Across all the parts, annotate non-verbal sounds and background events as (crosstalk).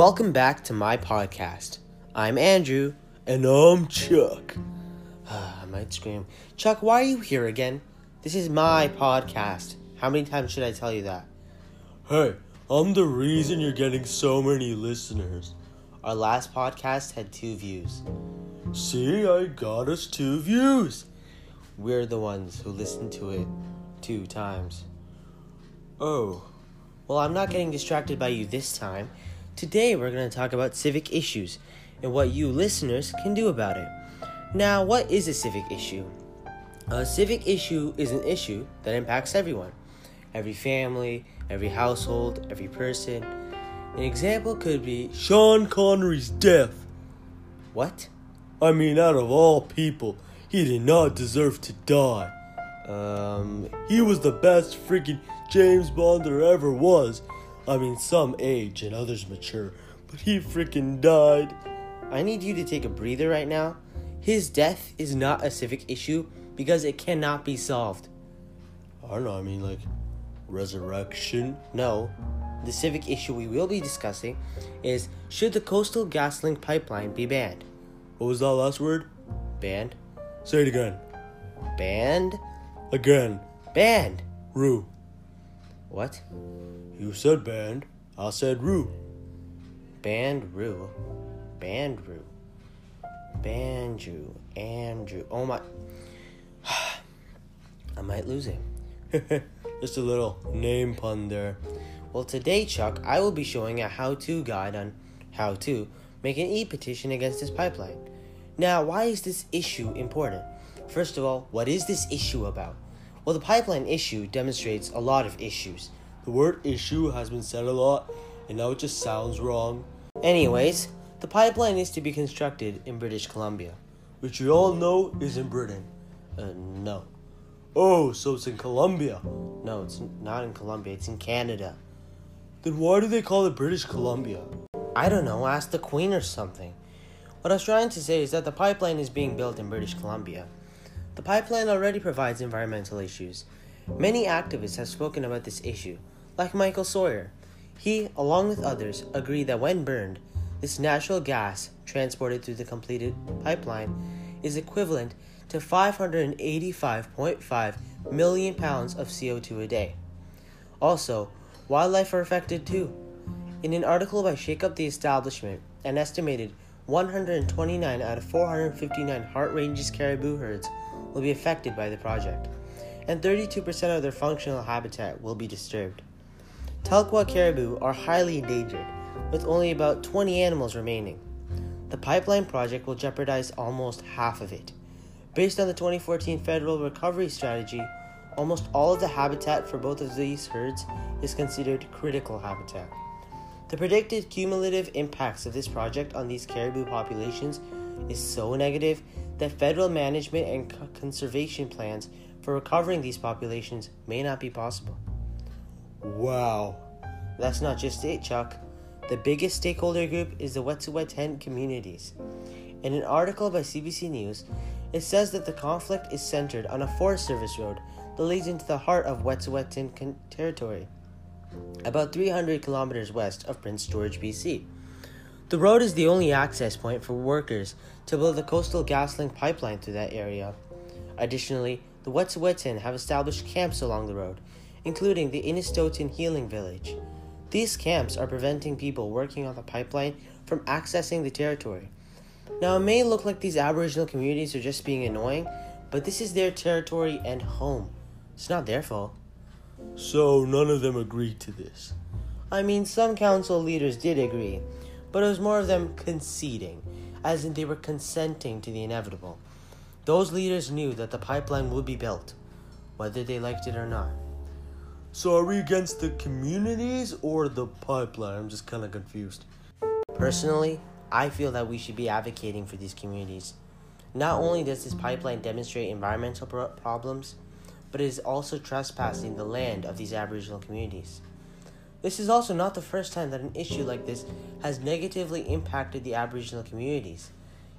Welcome back to my podcast. I'm Andrew. And I'm Chuck. (sighs) I might scream. Chuck, why are you here again? This is my podcast. How many times should I tell you that? Hey, I'm the reason you're getting so many listeners. Our last podcast had two views. See, I got us two views. We're the ones who listened to it two times. Oh, Well, I'm not getting distracted by you this time. Today, we're going to talk about civic issues and what you listeners can do about it. Now, what is a civic issue? A civic issue is an issue that impacts everyone every family, every household, every person. An example could be Sean Connery's death. what? I mean, out of all people, he did not deserve to die. Um, He was the best freaking James Bond there ever was. I mean, some age and others mature, but he freaking died. I need you to take a breather right now. His death is not a civic issue because it cannot be solved. I don't know, I mean, like, resurrection. No, the civic issue we will be discussing is should the Coastal GasLink pipeline be banned? What was that last word? Banned? Say it again. Banned? Again. Banned! Rue. What? You said band. I said Rue. Band Rue. Band Rue. Banju. Andrew. Oh my. (sighs) I might lose it. (laughs) Just a little name pun there. Well, today, Chuck, I will be showing a how to guide on how to make an e petition against this pipeline. Now, why is this issue important? First of all, what is this issue about? Well, the pipeline issue demonstrates a lot of issues. The word issue has been said a lot, and now it just sounds wrong, Anyways, the pipeline is to be constructed in British Columbia. which you all know is in Britain. Uh, no. Oh, so it's in Colombia. No, it's not in Colombia, it's in Canada. Then why do they call it British Columbia? I don't know, ask the Queen or something. What I was trying to say is that the pipeline is being built in British Columbia. The pipeline already provides environmental issues. Many activists have spoken about this issue, like Michael Sawyer. He, along with others, agree that when burned, this natural gas transported through the completed pipeline is equivalent to 585.5 million pounds of CO2 a day. Also, wildlife are affected too. In an article by Shake Up the Establishment, an estimated 129 out of 459 Hart Ranges caribou herds will be affected by the project, and 32% of their functional habitat will be disturbed. Telkwa caribou are highly endangered, with only about 20 animals remaining. The pipeline project will jeopardize almost half of it. Based on the 2014 Federal Recovery Strategy, almost all of the habitat for both of these herds is considered critical habitat. The predicted cumulative impacts of this project on these caribou populations is so negative that federal management and conservation plans for recovering these populations may not be possible. Wow. That's not just it, Chuck. The biggest stakeholder group is the Wet'suwet'en communities. In an article by CBC News, it says that the conflict is centered on a Forest Service road that leads into the heart of Wet'suwet'en territory, about 300 kilometers west of Prince George, BC. The road is the only access point for workers to build the coastal GasLink pipeline through that area. Additionally, the Wet'suwet'en have established camps along the road, including the Unist'ot'en Healing Village. These camps are preventing people working on the pipeline from accessing the territory. Now, it may look like these Aboriginal communities are just being annoying, but this is their territory and home. It's not their fault. So none of them agreed to this. I mean, some council leaders did agree, but it was more of them conceding, as in they were consenting to the inevitable. Those leaders knew that the pipeline would be built, whether they liked it or not. So are we against the communities or the pipeline? I'm just kind of confused. Personally, I feel that we should be advocating for these communities. Not only does this pipeline demonstrate environmental pro- problems, but it is also trespassing the land of these Aboriginal communities. This is also not the first time that an issue like this has negatively impacted the Aboriginal communities.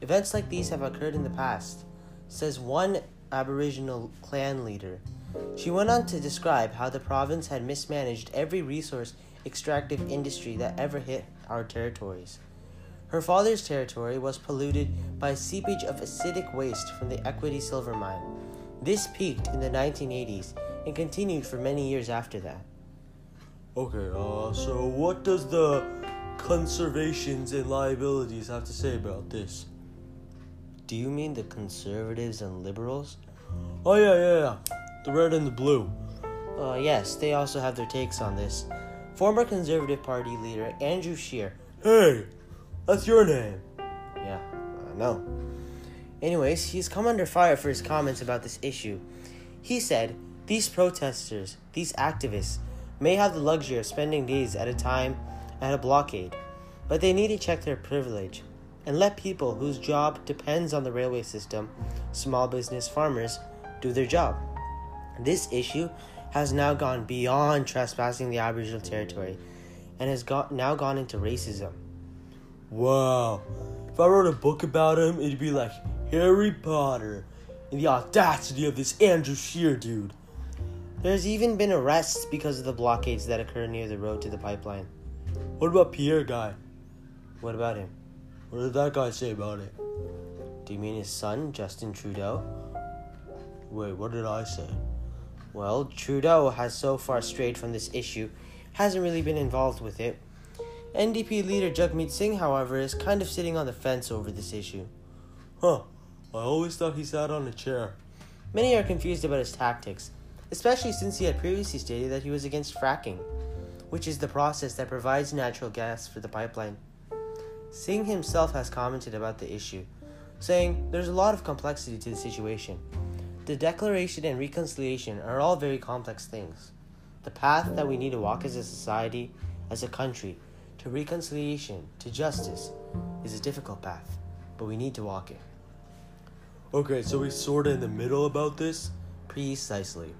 Events like these have occurred in the past, says one Aboriginal clan leader. She went on to describe how the province had mismanaged every resource extractive industry that ever hit our territories. Her father's territory was polluted by seepage of acidic waste from the Equity Silver Mine. This peaked in the 1980s and continued for many years after that. Okay, uh, so what does the conservations and liabilities have to say about this? Do you mean the conservatives and liberals? Oh, yeah, yeah, yeah. The red and the blue. Uh, yes, they also have their takes on this. Former Conservative Party leader Andrew Scheer. Hey, that's your name. Yeah, I know. Anyways, he's come under fire for his comments about this issue. He said, These protesters, these activists, may have the luxury of spending days at a time at a blockade, but they need to check their privilege and let people whose job depends on the railway system, small business farmers, do their job. This issue has now gone beyond trespassing the Aboriginal territory and has got, now gone into racism. Wow. If I wrote a book about him, it'd be like Harry Potter and the audacity of this Andrew Scheer dude. There's even been arrests because of the blockades that occur near the road to the pipeline. What about Pierre guy? What about him? What did that guy say about it? Do you mean his son, Justin Trudeau? Wait, what did I say? Well, Trudeau has so far strayed from this issue, hasn't really been involved with it. NDP leader Jagmeet Singh, however, is kind of sitting on the fence over this issue. Huh. I always thought he sat on a chair. Many are confused about his tactics, especially since he had previously stated that he was against fracking, which is the process that provides natural gas for the pipeline. Singh himself has commented about the issue, saying there's a lot of complexity to the situation. The declaration and reconciliation are all very complex things. The path that we need to walk as a society, as a country, to reconciliation, to justice, is a difficult path, but we need to walk it. Okay, so he's sorta in the middle about this? Precisely.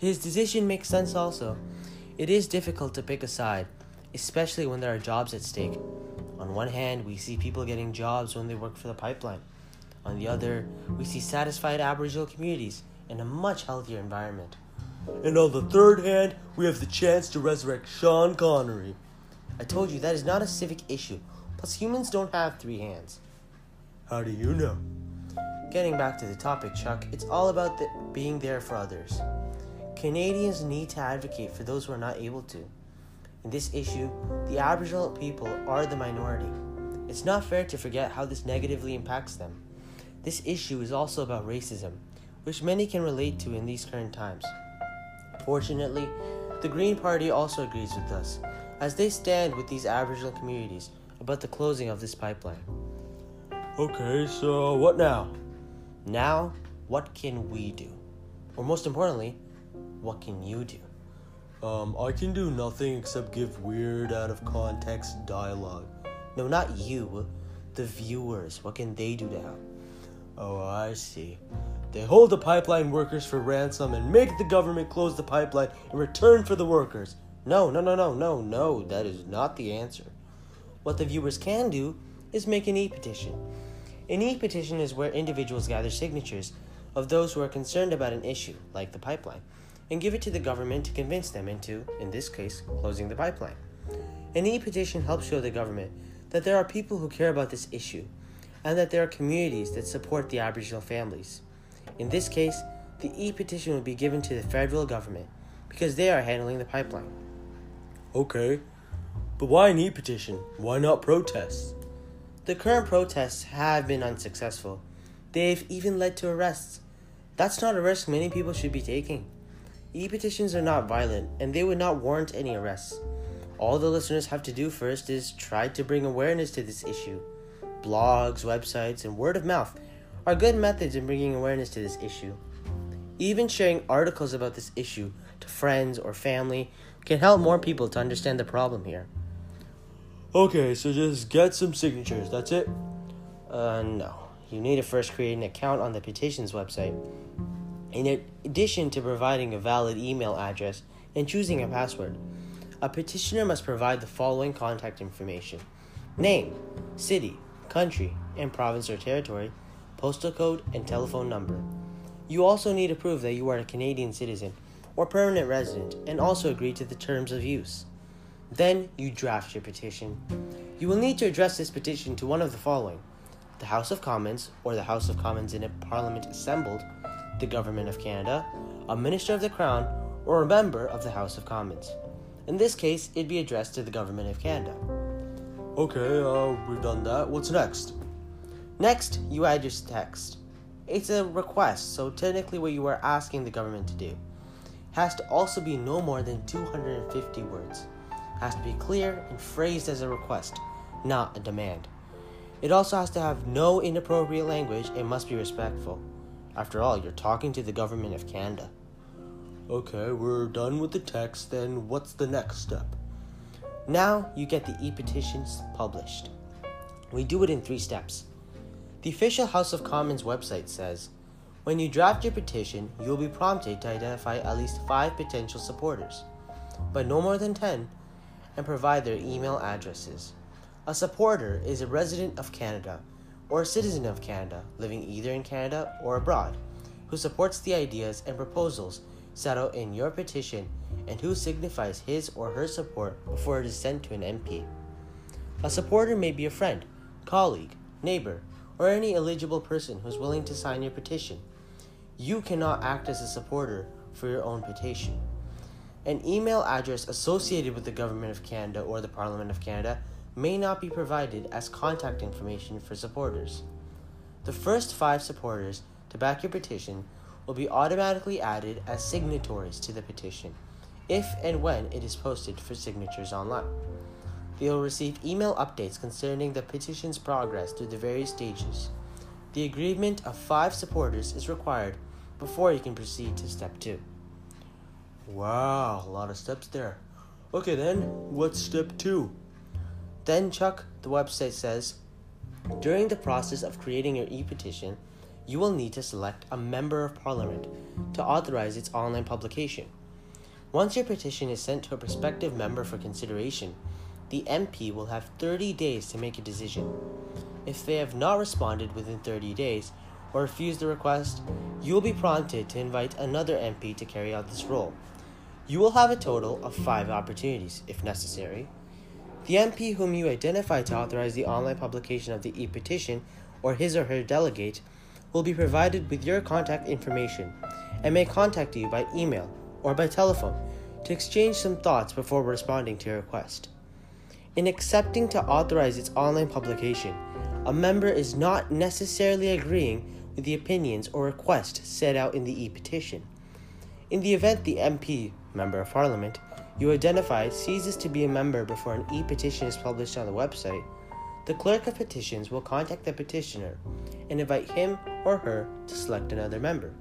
His decision makes sense also. It is difficult to pick a side, especially when there are jobs at stake. On one hand, we see people getting jobs when they work for the pipeline. On the other, we see satisfied Aboriginal communities in a much healthier environment. And on the third hand, we have the chance to resurrect Sean Connery. I told you that is not a civic issue. Plus, humans don't have three hands. How do you know? Getting back to the topic, Chuck, it's all about the, being there for others. Canadians need to advocate for those who are not able to. In this issue, the Aboriginal people are the minority. It's not fair to forget how this negatively impacts them. This issue is also about racism, which many can relate to in these current times. Fortunately, the Green Party also agrees with us, as they stand with these Aboriginal communities about the closing of this pipeline. Okay, so what now? Now, what can we do? Or most importantly, what can you do? Um, I can do nothing except give weird, out of context dialogue. No, not you, the viewers. What can they do to help? Oh, I see. They hold the pipeline workers for ransom and make the government close the pipeline in return for the workers. No, no, no, no, no, no, that is not the answer. What the viewers can do is make an e petition. An e petition is where individuals gather signatures of those who are concerned about an issue, like the pipeline, and give it to the government to convince them into, in this case, closing the pipeline. An e petition helps show the government that there are people who care about this issue and that there are communities that support the Aboriginal families. In this case, the e petition would be given to the federal government because they are handling the pipeline. Okay, but why an e petition? Why not protests? The current protests have been unsuccessful. They've even led to arrests. That's not a risk many people should be taking. E petitions are not violent and they would not warrant any arrests. All the listeners have to do first is try to bring awareness to this issue. Blogs, websites, and word of mouth are good methods in bringing awareness to this issue. Even sharing articles about this issue to friends or family can help more people to understand the problem here. Okay, so just get some signatures, that's it? Uh, no. You need to first create an account on the petitions website. In addition to providing a valid email address and choosing a password, a petitioner must provide the following contact information name, city, country, and province or territory, postal code, and telephone number. You also need to prove that you are a Canadian citizen or permanent resident and also agree to the terms of use. Then you draft your petition. You will need to address this petition to one of the following the House of Commons, or the House of Commons in a Parliament assembled, the Government of Canada, a Minister of the Crown, or a member of the House of Commons. In this case, it'd be addressed to the Government of Canada. Okay, uh, we've done that. What's next? Next, you add your text. It's a request, so technically, what you are asking the government to do has to also be no more than 250 words. Has to be clear and phrased as a request, not a demand. It also has to have no inappropriate language and must be respectful. After all, you're talking to the government of Canada. Okay, we're done with the text, then what's the next step? Now you get the e petitions published. We do it in three steps. The official House of Commons website says when you draft your petition, you will be prompted to identify at least five potential supporters, but no more than 10, and provide their email addresses. A supporter is a resident of Canada or a citizen of Canada living either in Canada or abroad who supports the ideas and proposals set out in your petition and who signifies his or her support before it is sent to an MP. A supporter may be a friend, colleague, neighbor, or any eligible person who is willing to sign your petition. You cannot act as a supporter for your own petition. An email address associated with the Government of Canada or the Parliament of Canada may not be provided as contact information for supporters. The first five supporters to back your petition will be automatically added as signatories to the petition if and when it is posted for signatures online. They will receive email updates concerning the petition's progress through the various stages. The agreement of five supporters is required before you can proceed to step two. Wow, a lot of steps there. Okay, then, what's step two? Then, Chuck, the website says during the process of creating your e petition, you will need to select a member of parliament to authorize its online publication. Once your petition is sent to a prospective member for consideration, the MP will have 30 days to make a decision. If they have not responded within 30 days or refuse the request, you will be prompted to invite another MP to carry out this role. You will have a total of five opportunities, if necessary. The MP whom you identify to authorize the online publication of the e petition or his or her delegate will be provided with your contact information and may contact you by email or by telephone to exchange some thoughts before responding to your request. In accepting to authorize its online publication, a member is not necessarily agreeing with the opinions or requests set out in the e petition. In the event the MP, Member of Parliament, you identify ceases to be a member before an e petition is published on the website, the clerk of petitions will contact the petitioner and invite him or her to select another member.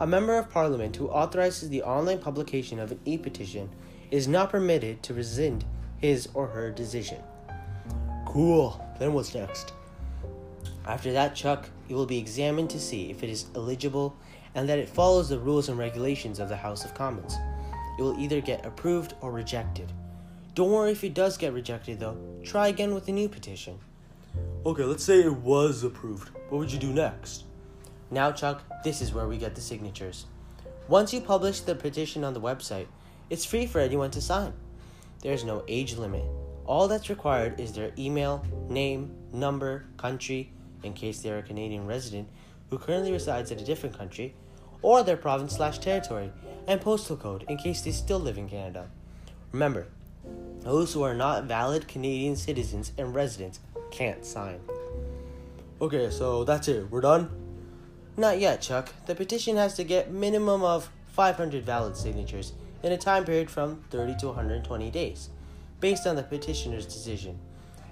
A member of parliament who authorizes the online publication of an e petition is not permitted to rescind his or her decision. Cool. Then what's next? After that, Chuck, it will be examined to see if it is eligible and that it follows the rules and regulations of the House of Commons. It will either get approved or rejected. Don't worry if it does get rejected, though. Try again with a new petition. Okay, let's say it was approved. What would you do next? Now, Chuck, this is where we get the signatures. Once you publish the petition on the website, it's free for anyone to sign. There's no age limit. All that's required is their email, name, number, country, in case they're a Canadian resident who currently resides in a different country, or their province slash territory, and postal code in case they still live in Canada. Remember, those who are not valid Canadian citizens and residents can't sign. Okay, so that's it. We're done? Not yet, Chuck. The petition has to get minimum of 500 valid signatures in a time period from 30 to 120 days, based on the petitioner's decision.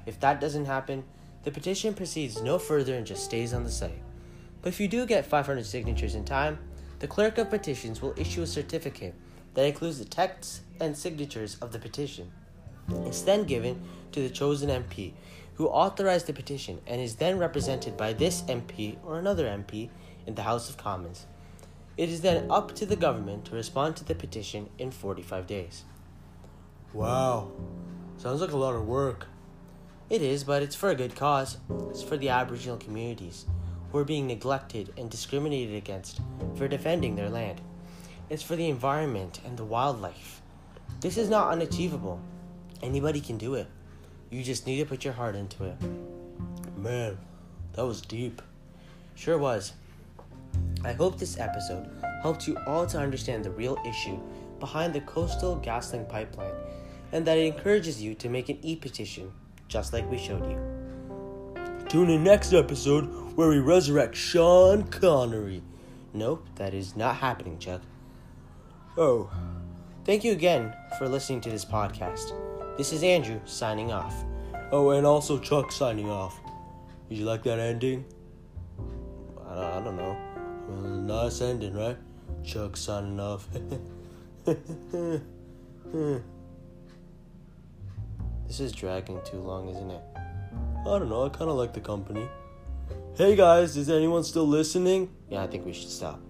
If that doesn't happen, the petition proceeds no further and just stays on the site. But if you do get 500 signatures in time, the clerk of petitions will issue a certificate that includes the texts and signatures of the petition. It's then given to the chosen MP, who authorized the petition and is then represented by this MP or another MP in the House of Commons. It is then up to the government to respond to the petition in 45 days. Wow. Sounds like a lot of work. It is, but it's for a good cause. It's for the Aboriginal communities, who are being neglected and discriminated against for defending their land. It's for the environment and the wildlife. This is not unachievable. Anybody can do it. You just need to put your heart into it. Man, that was deep. Sure was. I hope this episode helped you all to understand the real issue behind the Coastal GasLink pipeline and that it encourages you to make an e petition, just like we showed you. Tune in next episode where we resurrect Sean Connery. Nope, that is not happening, Chuck. Oh, Thank you again for listening to this podcast. This is Andrew signing off. oh, and also Chuck signing off. Did you like that ending? I don't, I don't know. Well, nice ending, right? Chuck signing off. (laughs) This is dragging too long, isn't it? I don't know. I kind of like the company. Hey guys, is anyone still listening? Yeah, I think we should stop.